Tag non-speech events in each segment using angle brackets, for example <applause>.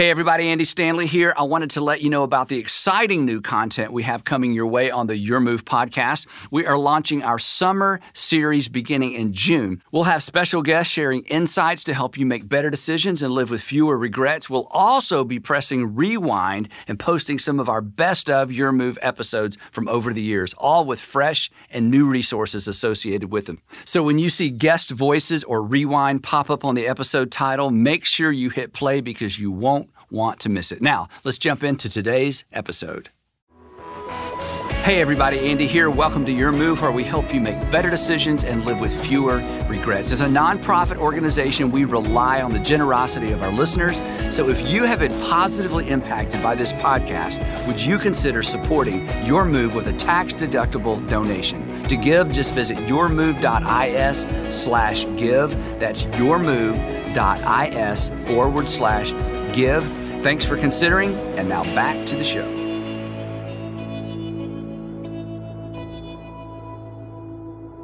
Hey, everybody, Andy Stanley here. I wanted to let you know about the exciting new content we have coming your way on the Your Move podcast. We are launching our summer series beginning in June. We'll have special guests sharing insights to help you make better decisions and live with fewer regrets. We'll also be pressing rewind and posting some of our best of Your Move episodes from over the years, all with fresh and new resources associated with them. So when you see guest voices or rewind pop up on the episode title, make sure you hit play because you won't want to miss it. Now, let's jump into today's episode. Hey everybody, Andy here. Welcome to Your Move, where we help you make better decisions and live with fewer regrets. As a nonprofit organization, we rely on the generosity of our listeners. So if you have been positively impacted by this podcast, would you consider supporting Your Move with a tax-deductible donation? To give, just visit yourmove.is slash give. That's yourmove.is forward slash give. Thanks for considering, and now back to the show.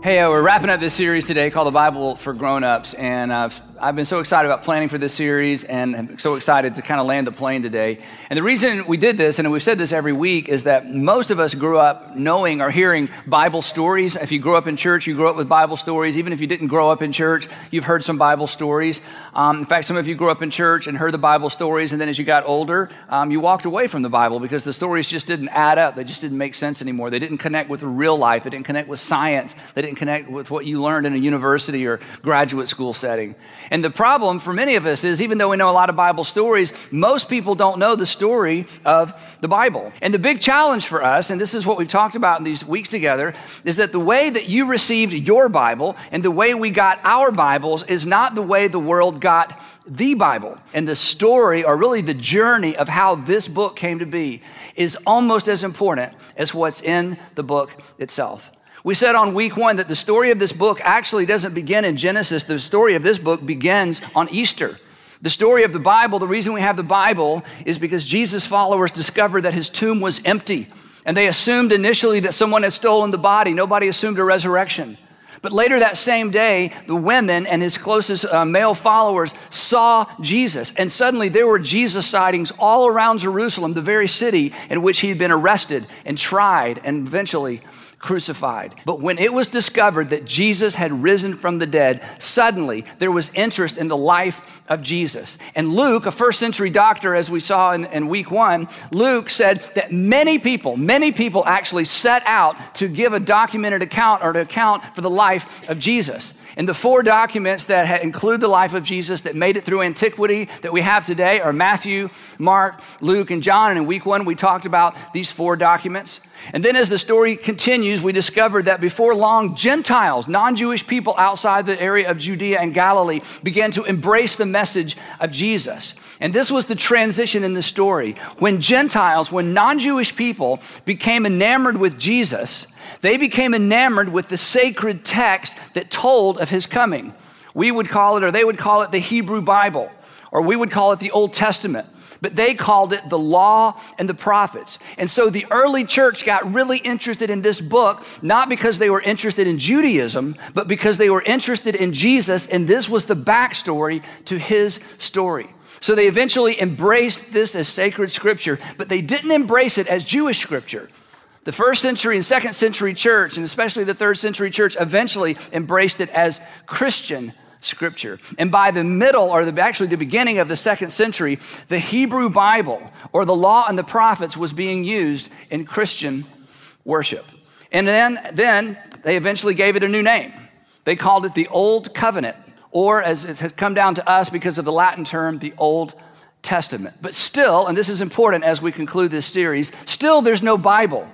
Hey, uh, we're wrapping up this series today called The Bible for Grown-Ups, and uh, I've been so excited about planning for this series and I'm so excited to kind of land the plane today. And the reason we did this, and we've said this every week, is that most of us grew up knowing or hearing Bible stories. If you grew up in church, you grew up with Bible stories. Even if you didn't grow up in church, you've heard some Bible stories. Um, in fact, some of you grew up in church and heard the Bible stories, and then as you got older, um, you walked away from the Bible because the stories just didn't add up. They just didn't make sense anymore. They didn't connect with real life, they didn't connect with science, they didn't connect with what you learned in a university or graduate school setting. And the problem for many of us is even though we know a lot of Bible stories, most people don't know the story of the Bible. And the big challenge for us, and this is what we've talked about in these weeks together, is that the way that you received your Bible and the way we got our Bibles is not the way the world got the Bible. And the story, or really the journey of how this book came to be, is almost as important as what's in the book itself. We said on week one that the story of this book actually doesn't begin in Genesis. The story of this book begins on Easter. The story of the Bible, the reason we have the Bible is because Jesus' followers discovered that his tomb was empty. And they assumed initially that someone had stolen the body. Nobody assumed a resurrection. But later that same day, the women and his closest uh, male followers saw Jesus. And suddenly there were Jesus sightings all around Jerusalem, the very city in which he had been arrested and tried and eventually crucified. But when it was discovered that Jesus had risen from the dead, suddenly there was interest in the life of Jesus. And Luke, a first century doctor, as we saw in, in week one, Luke said that many people, many people actually set out to give a documented account or to account for the life of Jesus. And the four documents that include the life of Jesus that made it through antiquity that we have today are Matthew, Mark, Luke, and John. And in week one, we talked about these four documents. And then as the story continues, we discovered that before long, Gentiles, non Jewish people outside the area of Judea and Galilee, began to embrace the message of Jesus. And this was the transition in the story. When Gentiles, when non Jewish people became enamored with Jesus, they became enamored with the sacred text that told of his coming. We would call it, or they would call it, the Hebrew Bible, or we would call it the Old Testament. But they called it the law and the prophets. And so the early church got really interested in this book, not because they were interested in Judaism, but because they were interested in Jesus, and this was the backstory to his story. So they eventually embraced this as sacred scripture, but they didn't embrace it as Jewish scripture. The first century and second century church, and especially the third century church, eventually embraced it as Christian scripture. And by the middle, or the, actually the beginning of the second century, the Hebrew Bible, or the law and the prophets, was being used in Christian worship. And then, then they eventually gave it a new name. They called it the Old Covenant, or as it has come down to us because of the Latin term, the Old Testament. But still, and this is important as we conclude this series, still there's no Bible.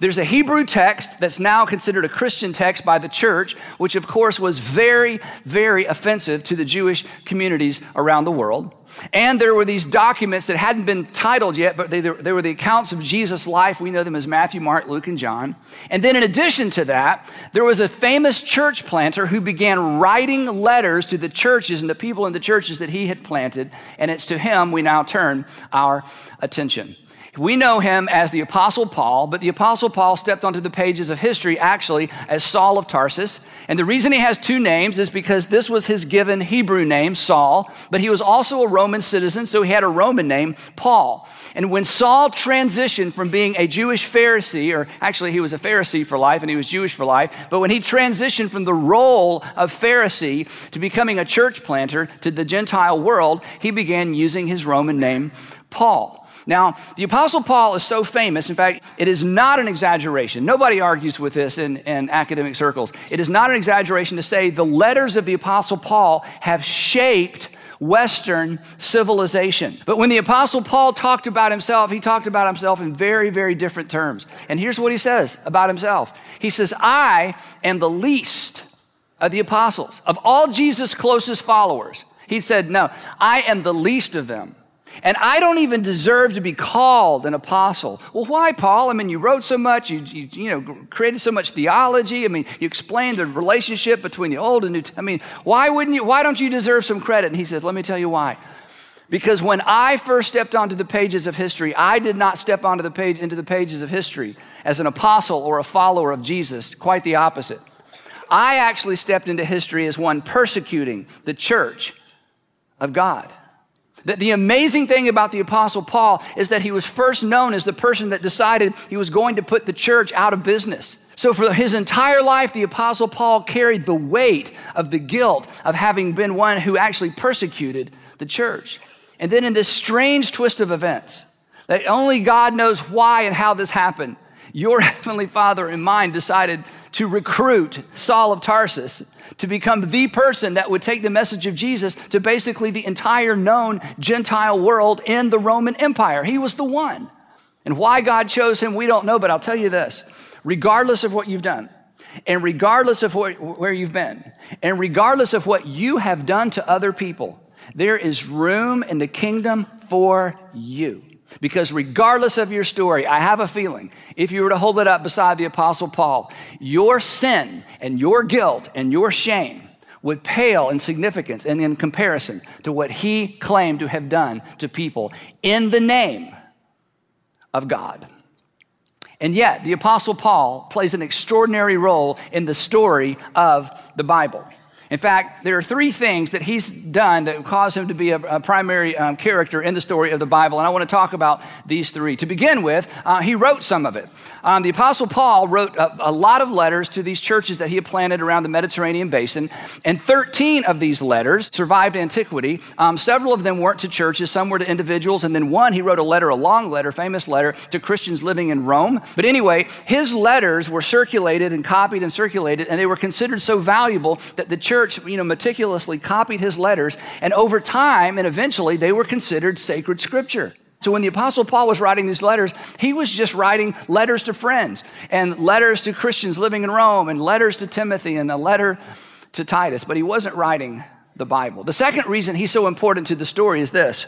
There's a Hebrew text that's now considered a Christian text by the church, which of course was very, very offensive to the Jewish communities around the world. And there were these documents that hadn't been titled yet, but they, they were the accounts of Jesus' life. We know them as Matthew, Mark, Luke, and John. And then, in addition to that, there was a famous church planter who began writing letters to the churches and the people in the churches that he had planted. And it's to him we now turn our attention. We know him as the Apostle Paul, but the Apostle Paul stepped onto the pages of history actually as Saul of Tarsus. And the reason he has two names is because this was his given Hebrew name, Saul, but he was also a Roman citizen, so he had a Roman name, Paul. And when Saul transitioned from being a Jewish Pharisee, or actually he was a Pharisee for life and he was Jewish for life, but when he transitioned from the role of Pharisee to becoming a church planter to the Gentile world, he began using his Roman name, Paul. Now, the Apostle Paul is so famous. In fact, it is not an exaggeration. Nobody argues with this in, in, academic circles. It is not an exaggeration to say the letters of the Apostle Paul have shaped Western civilization. But when the Apostle Paul talked about himself, he talked about himself in very, very different terms. And here's what he says about himself He says, I am the least of the apostles, of all Jesus' closest followers. He said, No, I am the least of them. And I don't even deserve to be called an apostle. Well, why, Paul? I mean, you wrote so much, you, you, you know, created so much theology. I mean, you explained the relationship between the Old and New. I mean, why wouldn't you, why don't you deserve some credit? And he said, let me tell you why. Because when I first stepped onto the pages of history, I did not step onto the page, into the pages of history as an apostle or a follower of Jesus, quite the opposite. I actually stepped into history as one persecuting the church of God. The, the amazing thing about the Apostle Paul is that he was first known as the person that decided he was going to put the church out of business. So, for his entire life, the Apostle Paul carried the weight of the guilt of having been one who actually persecuted the church. And then, in this strange twist of events, that only God knows why and how this happened, your <laughs> heavenly Father and mine decided to recruit Saul of Tarsus to become the person that would take the message of Jesus to basically the entire known Gentile world in the Roman Empire. He was the one. And why God chose him, we don't know, but I'll tell you this regardless of what you've done, and regardless of what, where you've been, and regardless of what you have done to other people, there is room in the kingdom for you. Because regardless of your story, I have a feeling if you were to hold it up beside the Apostle Paul, your sin and your guilt and your shame would pale in significance and in comparison to what he claimed to have done to people in the name of God. And yet, the Apostle Paul plays an extraordinary role in the story of the Bible. In fact, there are three things that he's done that cause him to be a, a primary um, character in the story of the Bible, and I want to talk about these three. To begin with, uh, he wrote some of it. Um, the Apostle Paul wrote a, a, lot of letters to these churches that he had planted around the Mediterranean basin, and 13 of these letters survived antiquity. Um, several of them weren't to churches, some were to individuals, and then one, he wrote a letter, a long letter, famous letter, to Christians living in Rome. But anyway, his letters were circulated and copied and circulated, and they were considered so valuable that the church church, you know, meticulously copied his letters, and over time and eventually they were considered sacred scripture. So when the Apostle Paul was writing these letters, he was just writing letters to friends and letters to Christians living in Rome and letters to Timothy and a letter to Titus, but he wasn't writing the Bible. The second reason he's so important to the story is this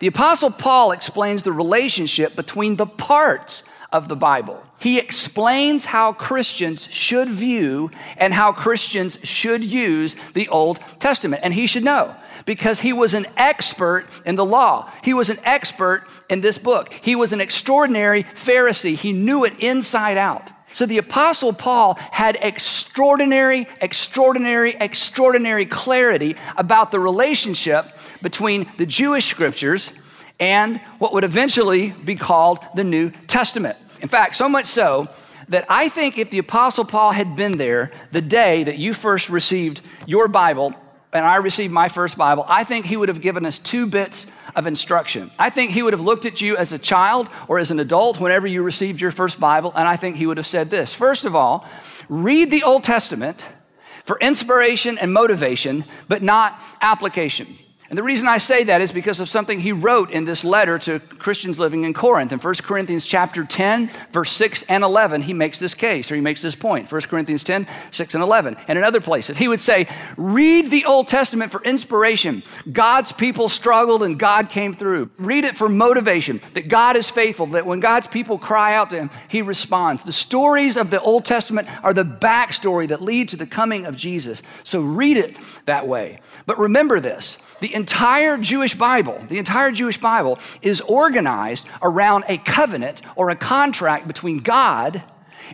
the Apostle Paul explains the relationship between the parts of the Bible. He explains how Christians should view and how Christians should use the Old Testament. And he should know because he was an expert in the law. He was an expert in this book. He was an extraordinary Pharisee. He knew it inside out. So the Apostle Paul had extraordinary, extraordinary, extraordinary clarity about the relationship between the Jewish scriptures and what would eventually be called the New Testament. In fact, so much so that I think if the Apostle Paul had been there the day that you first received your Bible and I received my first Bible, I think he would have given us two bits of instruction. I think he would have looked at you as a child or as an adult whenever you received your first Bible, and I think he would have said this First of all, read the Old Testament for inspiration and motivation, but not application. And the reason I say that is because of something he wrote in this letter to Christians living in Corinth. In 1 Corinthians chapter 10, verse 6 and 11, he makes this case, or he makes this point. 1 Corinthians 10, 6 and 11. And in other places, he would say, read the Old Testament for inspiration. God's people struggled and God came through. Read it for motivation, that God is faithful, that when God's people cry out to him, he responds. The stories of the Old Testament are the backstory that lead to the coming of Jesus. So read it that way. But remember this the entire Jewish Bible, the entire Jewish Bible is organized around a covenant or a contract between God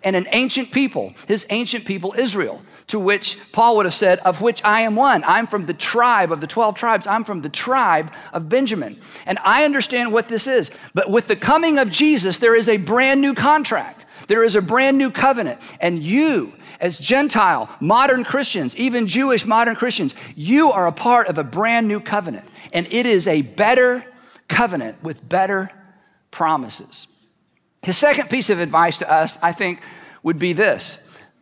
and an ancient people, his ancient people, Israel, to which Paul would have said, Of which I am one. I'm from the tribe of the 12 tribes. I'm from the tribe of Benjamin. And I understand what this is. But with the coming of Jesus, there is a brand new contract, there is a brand new covenant. And you, as Gentile, modern Christians, even Jewish modern Christians, you are a part of a brand new covenant. And it is a better covenant with better promises. His second piece of advice to us, I think, would be this.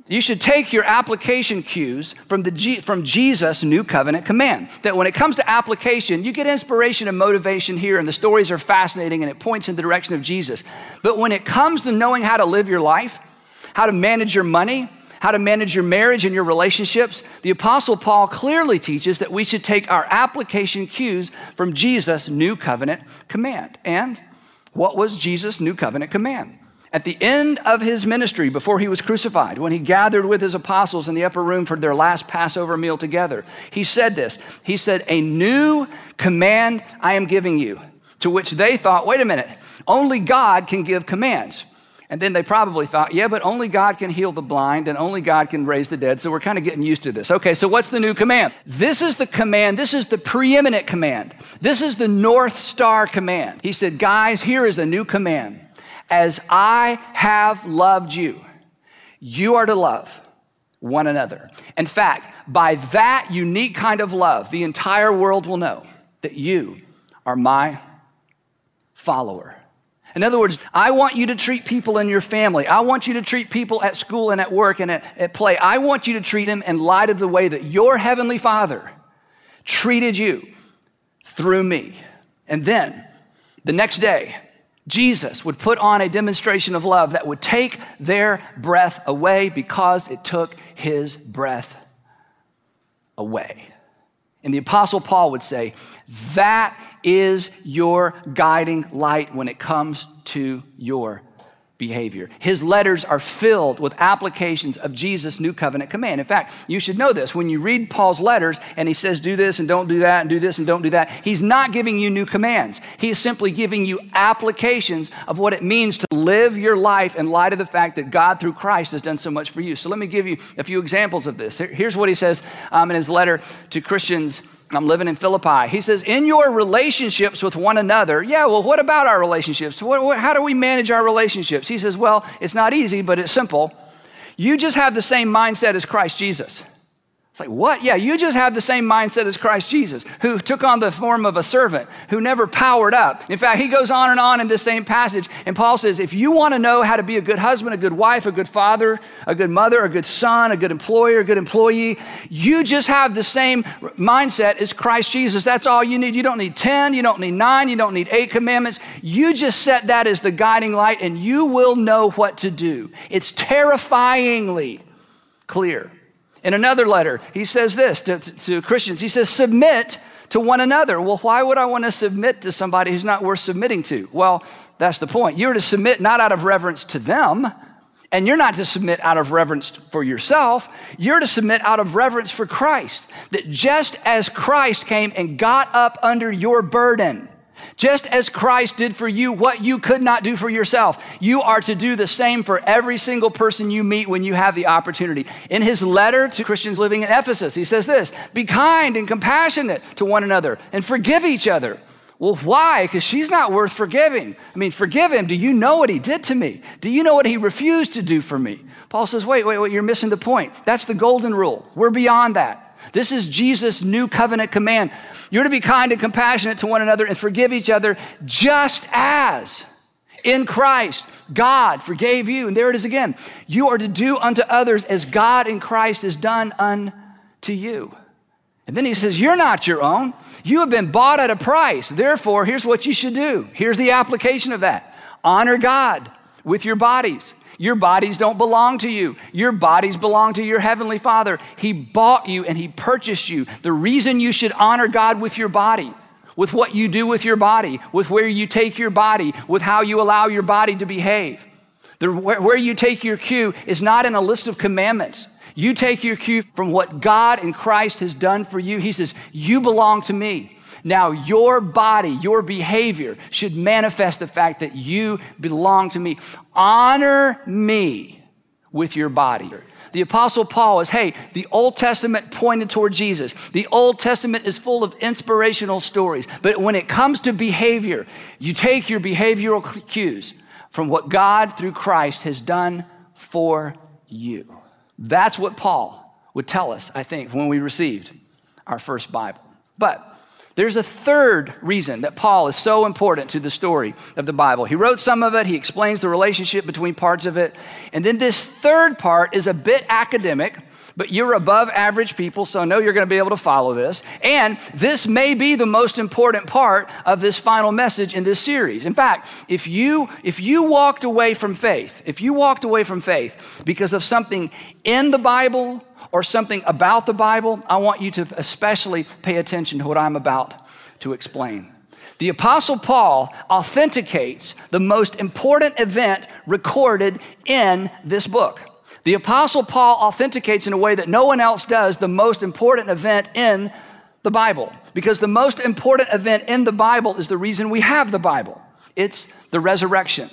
You should take your application cues from, the G, from Jesus' new covenant command. That when it comes to application, you get inspiration and motivation here, and the stories are fascinating and it points in the direction of Jesus. But when it comes to knowing how to live your life, how to manage your money, how to manage your marriage and your relationships, the Apostle Paul clearly teaches that we should take our application cues from Jesus' new covenant command. And what was Jesus' new covenant command? At the end of his ministry, before he was crucified, when he gathered with his apostles in the upper room for their last Passover meal together, he said this He said, A new command I am giving you, to which they thought, wait a minute, only God can give commands. And then they probably thought, yeah, but only God can heal the blind and only God can raise the dead. So we're kind of getting used to this. Okay, so what's the new command? This is the command. This is the preeminent command. This is the North Star command. He said, guys, here is a new command. As I have loved you, you are to love one another. In fact, by that unique kind of love, the entire world will know that you are my follower. In other words, I want you to treat people in your family. I want you to treat people at school and at work and at, at, play. I want you to treat them in light of the way that your heavenly Father treated you through me. And then the next day, Jesus would put on a demonstration of love that would take their breath away because it took his breath away. And the Apostle Paul would say, That is your guiding light when it comes to your behavior. His letters are filled with applications of Jesus' new covenant command. In fact, you should know this. When you read Paul's letters and he says, do this and don't do that and do this and don't do that, he's not giving you new commands. He is simply giving you applications of what it means to live your life in light of the fact that God, through Christ, has done so much for you. So let me give you a few examples of this. Here's what he says um, in his letter to Christians I'm living in Philippi. He says, in your relationships with one another, yeah, well, what about our relationships? What, what, how do we manage our relationships? He says, well, it's not easy, but it's simple. You just have the same mindset as Christ Jesus. It's like, what? Yeah, you just have the same mindset as Christ Jesus, who took on the form of a servant, who never powered up. In fact, he goes on and on in this same passage, and Paul says, if you want to know how to be a good husband, a good wife, a good father, a good mother, a good son, a good employer, a good employee, you just have the same mindset as Christ Jesus. That's all you need. You don't need 10, you don't need nine, you don't need eight commandments. You just set that as the guiding light, and you will know what to do. It's terrifyingly clear. In another letter, he says this to, to, Christians He says, Submit to one another. Well, why would I want to submit to somebody who's not worth submitting to? Well, that's the point. You're to submit not out of reverence to them, and you're not to submit out of reverence for yourself. You're to submit out of reverence for Christ. That just as Christ came and got up under your burden, just as Christ did for you what you could not do for yourself, you are to do the same for every single person you meet when you have the opportunity. In his letter to Christians living in Ephesus, he says this Be kind and compassionate to one another and forgive each other. Well, why? Because she's not worth forgiving. I mean, forgive him. Do you know what he did to me? Do you know what he refused to do for me? Paul says, wait, wait, wait, you're missing the point. That's the golden rule. We're beyond that. This is Jesus' new covenant command. You're to be kind and compassionate to one another and forgive each other just as in Christ God forgave you. And there it is again. You are to do unto others as God in Christ has done unto you. And then he says, You're not your own. You have been bought at a price. Therefore, here's what you should do. Here's the application of that honor God with your bodies. Your bodies don't belong to you. Your bodies belong to your heavenly Father. He bought you and He purchased you. The reason you should honor God with your body, with what you do with your body, with where you take your body, with how you allow your body to behave. The, where, where you take your cue is not in a list of commandments. You take your cue from what God in Christ has done for you. He says, You belong to me. Now, your body, your behavior should manifest the fact that you belong to me. Honor me with your body. The Apostle Paul is hey, the Old Testament pointed toward Jesus. The Old Testament is full of inspirational stories. But when it comes to behavior, you take your behavioral cues from what God through Christ has done for you. That's what Paul would tell us, I think, when we received our first Bible. But there's a third reason that Paul is so important to the story of the Bible. He wrote some of it, he explains the relationship between parts of it. And then this third part is a bit academic, but you're above average people, so I know you're going to be able to follow this. And this may be the most important part of this final message in this series. In fact, if you if you walked away from faith, if you walked away from faith because of something in the Bible or something about the Bible, I want you to especially pay attention to what I'm about to explain. The Apostle Paul authenticates the most important event recorded in this book. The Apostle Paul authenticates in a way that no one else does the most important event in the Bible. Because the most important event in the Bible is the reason we have the Bible it's the resurrection.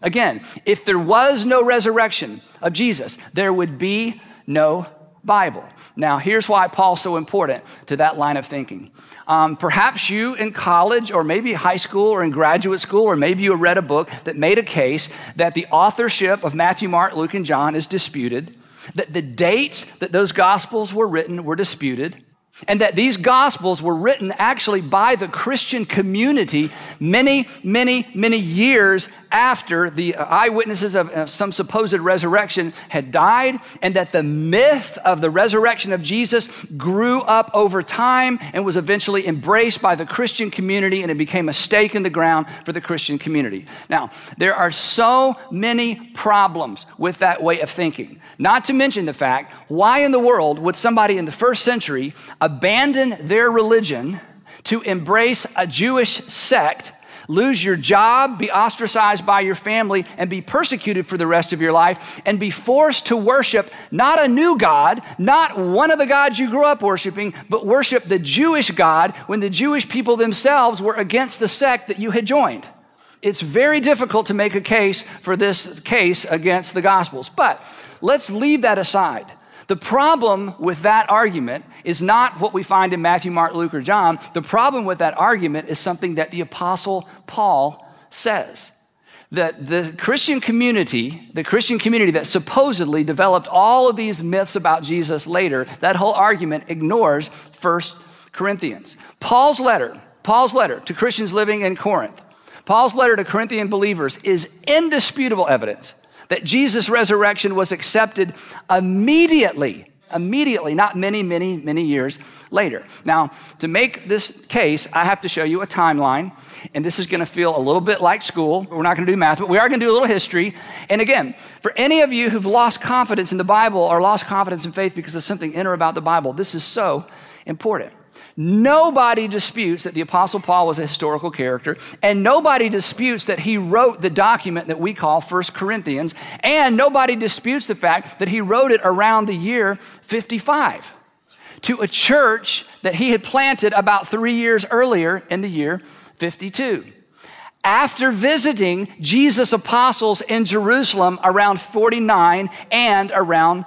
Again, if there was no resurrection of Jesus, there would be no Bible. Now, here's why Paul's so important to that line of thinking. Um, perhaps you in college, or maybe high school, or in graduate school, or maybe you read a book that made a case that the authorship of Matthew, Mark, Luke, and John is disputed, that the dates that those gospels were written were disputed, and that these gospels were written actually by the Christian community many, many, many years after the eyewitnesses of some supposed resurrection had died, and that the myth of the resurrection of Jesus grew up over time and was eventually embraced by the Christian community, and it became a stake in the ground for the Christian community. Now, there are so many problems with that way of thinking. Not to mention the fact why in the world would somebody in the first century abandon their religion to embrace a Jewish sect? Lose your job, be ostracized by your family, and be persecuted for the rest of your life, and be forced to worship not a new God, not one of the gods you grew up worshiping, but worship the Jewish God when the Jewish people themselves were against the sect that you had joined. It's very difficult to make a case for this case against the Gospels. But let's leave that aside. The problem with that argument is not what we find in Matthew, Mark, Luke, or John. The problem with that argument is something that the Apostle Paul says. That the Christian community, the Christian community that supposedly developed all of these myths about Jesus later, that whole argument ignores 1 Corinthians. Paul's letter, Paul's letter to Christians living in Corinth, Paul's letter to Corinthian believers is indisputable evidence that Jesus' resurrection was accepted immediately, immediately, not many, many, many years later. Now, to make this case, I have to show you a timeline, and this is to feel a little bit like school. We're not to do math, but we are to do a little history. And again, for any of you who've lost confidence in the Bible or lost confidence in faith because of something in or about the Bible, this is so important. Nobody disputes that the Apostle Paul was a historical character, and nobody disputes that he wrote the document that we call First Corinthians, and nobody disputes the fact that he wrote it around the year 55 to a church that he had planted about three years earlier in the year 52. After visiting Jesus' apostles in Jerusalem around 49 and around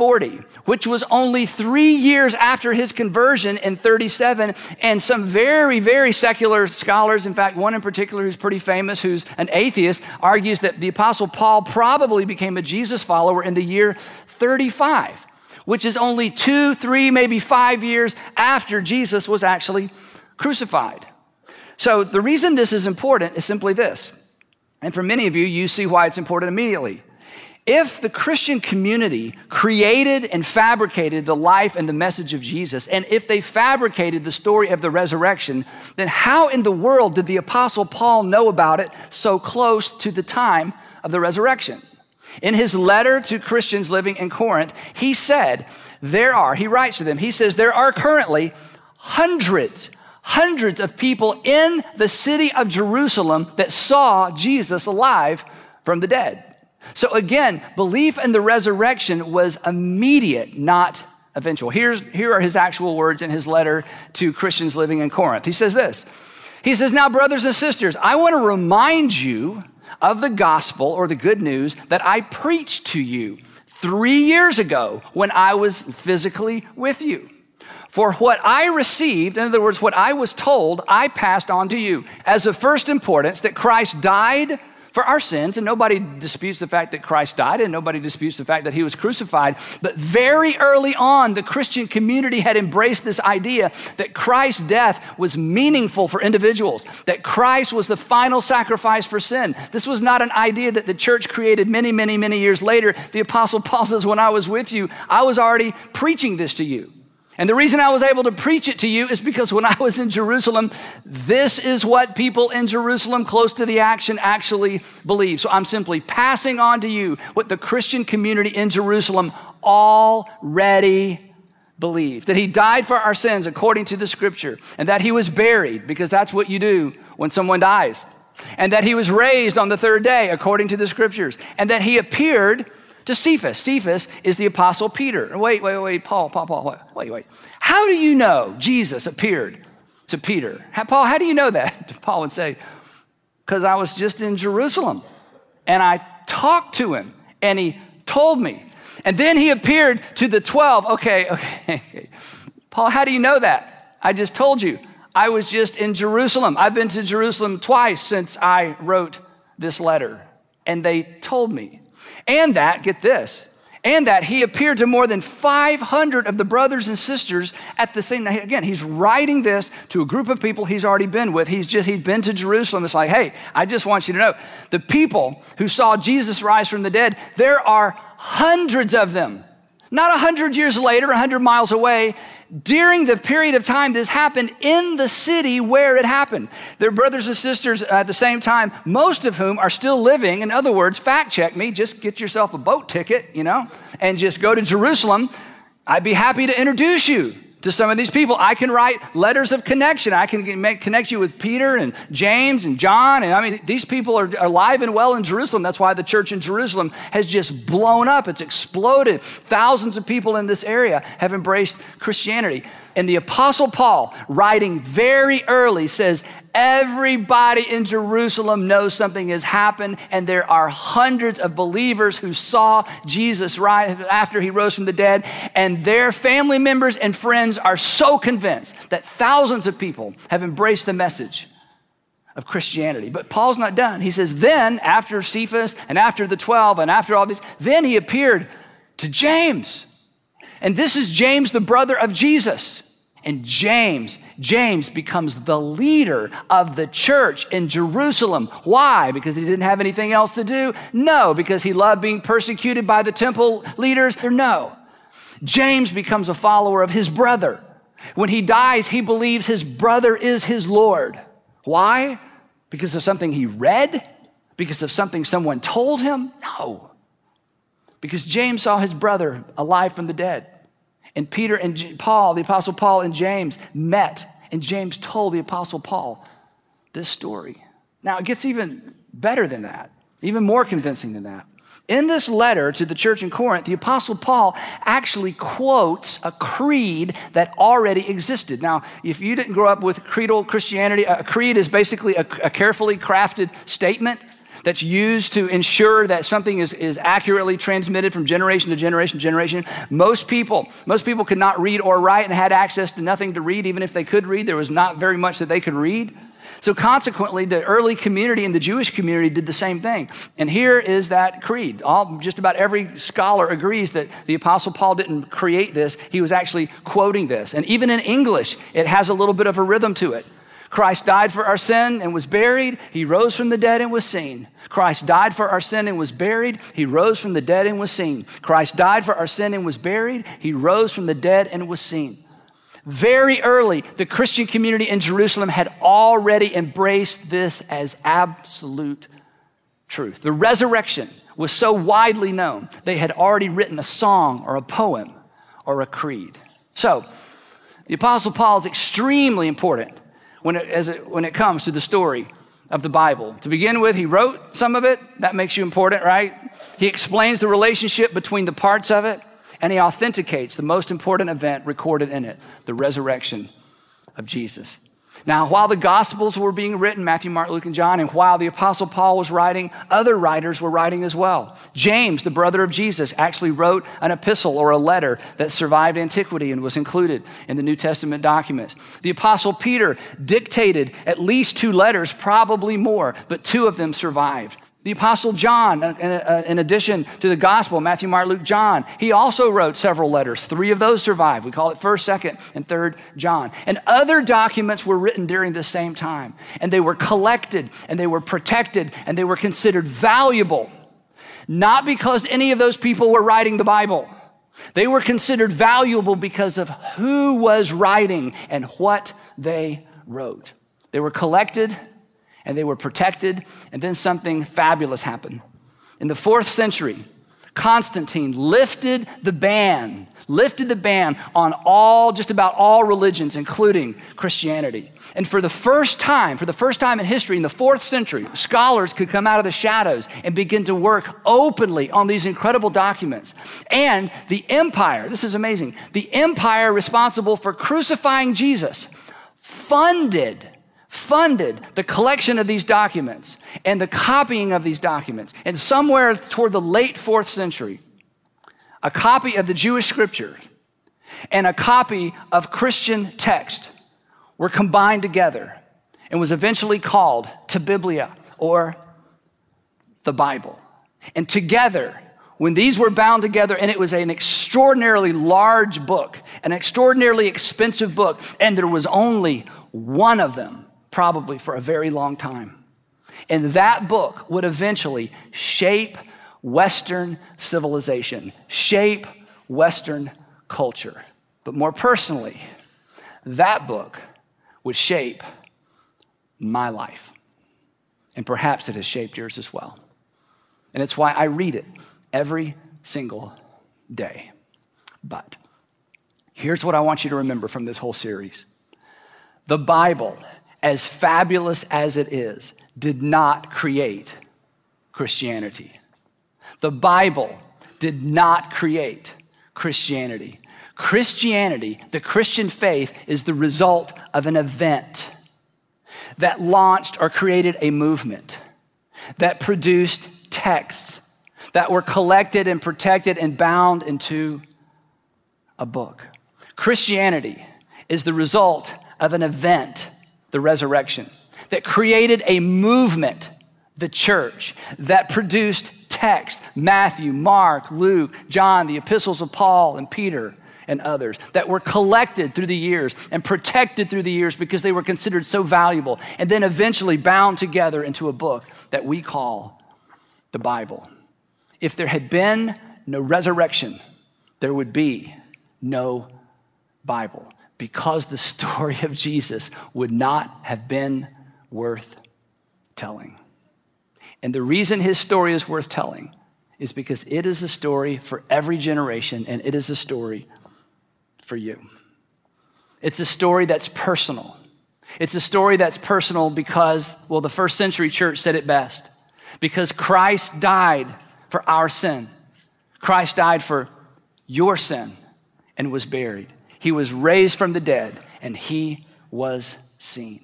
40, which was only three years after his conversion in 37. And some very, very secular scholars, in fact, one in particular who's pretty famous, who's an atheist, argues that the Apostle Paul probably became a Jesus follower in the year 35, which is only two, three, maybe five years after Jesus was actually crucified. So the reason this is important is simply this. And for many of you, you see why it's important immediately. If the Christian community created and fabricated the life and the message of Jesus, and if they fabricated the story of the resurrection, then how in the world did the Apostle Paul know about it so close to the time of the resurrection? In his letter to Christians living in Corinth, he said, There are, he writes to them, he says, There are currently hundreds, hundreds of people in the city of Jerusalem that saw Jesus alive from the dead. So again, belief in the resurrection was immediate, not eventual. Here's, here are his actual words in his letter to Christians living in Corinth. He says this He says, Now, brothers and sisters, I want to remind you of the gospel or the good news that I preached to you three years ago when I was physically with you. For what I received, in other words, what I was told, I passed on to you as of first importance that Christ died for our sins, and nobody disputes the fact that Christ died, and nobody disputes the fact that he was crucified. But very early on, the Christian community had embraced this idea that Christ's death was meaningful for individuals, that Christ was the final sacrifice for sin. This was not an idea that the church created many, many, many years later. The Apostle Paul says, When I was with you, I was already preaching this to you. And the reason I was able to preach it to you is because when I was in Jerusalem, this is what people in Jerusalem close to the action actually believe. So I'm simply passing on to you what the Christian community in Jerusalem already believed that he died for our sins according to the scripture, and that he was buried, because that's what you do when someone dies, and that he was raised on the third day according to the scriptures, and that he appeared to Cephas. Cephas is the apostle Peter. Wait, wait, wait, Paul, Paul, Paul, wait, wait. How do you know Jesus appeared to Peter? How, Paul, how do you know that? <laughs> Paul would say, because I was just in Jerusalem and I talked to him and he told me. And then he appeared to the 12. <laughs> Okay, okay. Paul, how do you know that? I just told you. I was just in Jerusalem. I've been to Jerusalem twice since I wrote this letter. And they told me. And that, get this, and that he appeared to more than 500 of the brothers and sisters at the same again he's writing this to a group of people he's already been with. He's just he's been to jerusalem. It's like hey i just want you to know the people who saw jesus rise from the dead there are hundreds of them not 100 years later 100 miles away during the period of time this happened in the city where it happened. Their brothers and sisters at the same time, most of whom are still living. In other words, fact check me, just get yourself a boat ticket, you know, and just go to Jerusalem. I'd be happy to introduce you to some of these people. I can write letters of connection. I can make, connect you with Peter and James and John. And I mean, these people are, are alive and well in Jerusalem. That's why the church in Jerusalem has just blown up. It's exploded. Thousands of people in this area have embraced Christianity. And the Apostle Paul, writing very early, says, Everybody in Jerusalem knows something has happened, and there are hundreds of believers who saw Jesus rise after he rose from the dead, and their family members and friends are so convinced that thousands of people have embraced the message of Christianity. But Paul's not done. He says, Then, after Cephas and after the 12 and after all these, then he appeared to James. And this is James, the brother of Jesus. And James, James becomes the leader of the church in Jerusalem. Why? Because he didn't have anything else to do? No. Because he loved being persecuted by the temple leaders? No. James becomes a follower of his brother. When he dies, he believes his brother is his Lord. Why? Because of something he read? Because of something someone told him? No. Because James saw his brother alive from the dead. And Peter and Paul, the Apostle Paul and James met, and James told the Apostle Paul this story. Now, it gets even better than that, even more convincing than that. In this letter to the church in Corinth, the Apostle Paul actually quotes a creed that already existed. Now, if you didn't grow up with creedal Christianity, a creed is basically a, a carefully crafted statement that's used to ensure that something is, is accurately transmitted from generation to generation to generation. Most people, most people could not read or write and had access to nothing to read. Even if they could read, there was not very much that they could read. So consequently, the early community and the Jewish community did the same thing. And here is that creed. All, just about every scholar agrees that the Apostle Paul didn't create this. He was actually quoting this. And even in English, it has a little bit of a rhythm to it. Christ died for our sin and was buried. He rose from the dead and was seen. Christ died for our sin and was buried. He rose from the dead and was seen. Christ died for our sin and was buried. He rose from the dead and was seen. Very early, the Christian community in Jerusalem had already embraced this as absolute truth. The resurrection was so widely known, they had already written a song or a poem or a creed. So, the Apostle Paul is extremely important when it, as it, when it comes to the story of the Bible. To begin with, he wrote some of it. That makes you important, right? He explains the relationship between the parts of it, and he authenticates the most important event recorded in it the resurrection of Jesus. Now, while the Gospels were being written, Matthew, Mark, Luke, and John, and while the Apostle Paul was writing, other writers were writing as well. James, the brother of Jesus, actually wrote an epistle or a letter that survived antiquity and was included in the New Testament documents. The Apostle Peter dictated at least two letters, probably more, but two of them survived. The Apostle John, uh, uh, in addition to the Gospel, Matthew, Mark, Luke, John, he also wrote several letters. Three of those survive. We call it 1st, 2nd, and 3rd John. And other documents were written during the same time. And they were collected, and they were protected, and they were considered valuable. Not because any of those people were writing the Bible. They were considered valuable because of who was writing and what they wrote. They were collected and they were protected. And then something fabulous happened. In the fourth century, Constantine lifted the ban, lifted the ban on all, just about all religions, including Christianity. And for the first time, for the first time in history, in the fourth century, scholars could come out of the shadows and begin to work openly on these incredible documents. And the empire, this is amazing, the empire responsible for crucifying Jesus funded funded the collection of these documents and the copying of these documents. And somewhere toward the late fourth century, a copy of the Jewish scriptures and a copy of Christian text were combined together and was eventually called to Biblia or the Bible. And together, when these were bound together, and it was an extraordinarily large book, an extraordinarily expensive book, and there was only one of them probably for a very long time. And that book would eventually shape Western civilization, shape Western culture. But more personally, that book would shape my life. And perhaps it has shaped yours as well. And it's why I read it every single day. But here's what I want you to remember from this whole series the Bible as fabulous as it is, did not create Christianity. The Bible did not create Christianity. Christianity, the Christian faith, is the result of an event that launched or created a movement that produced texts that were collected and protected and bound into a book. Christianity is the result of an event the resurrection, that created a movement, the church, that produced text Matthew, Mark, Luke, John, the epistles of Paul and Peter and others that were collected through the years and protected through the years because they were considered so valuable and then eventually bound together into a book that we call the Bible. If there had been no resurrection, there would be no Bible because the story of Jesus would not have been worth telling. And the reason his story is worth telling is because it is a story for every generation and it is a story for you. It's a story that's personal. It's a story that's personal because, well, the first century church said it best because Christ died for our sin. Christ died for your sin and was buried. He was raised from the dead, and he was seen.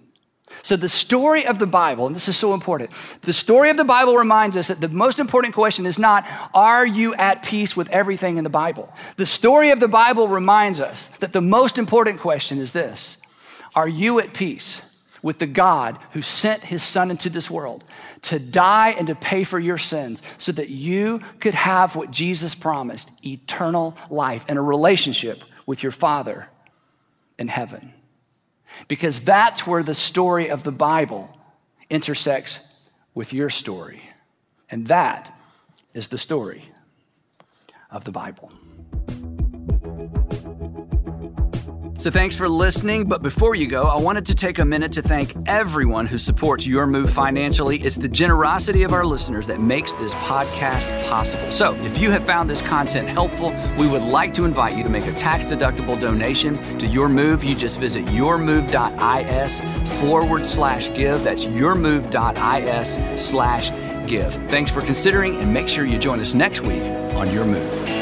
So, the story of the Bible, and this is so important, the story of the Bible reminds us that the most important question is not, are you at peace with everything in the Bible? The story of the Bible reminds us that the most important question is this Are you at peace with the God who sent his Son into this world to die and to pay for your sins so that you could have what Jesus promised eternal life and a relationship with your Father in heaven. Because that's where the story of the Bible intersects with your story. And that is the story of the Bible. So thanks for listening. But before you go, I wanted to take a minute to thank everyone who supports your move financially. It's the generosity of our listeners that makes this podcast possible. So if you have found this content helpful, we would like to invite you to make a tax deductible donation to your move. You just visit yourmove.is forward slash give. That's yourmove.is slash give. Thanks for considering and make sure you join us next week on Your Move.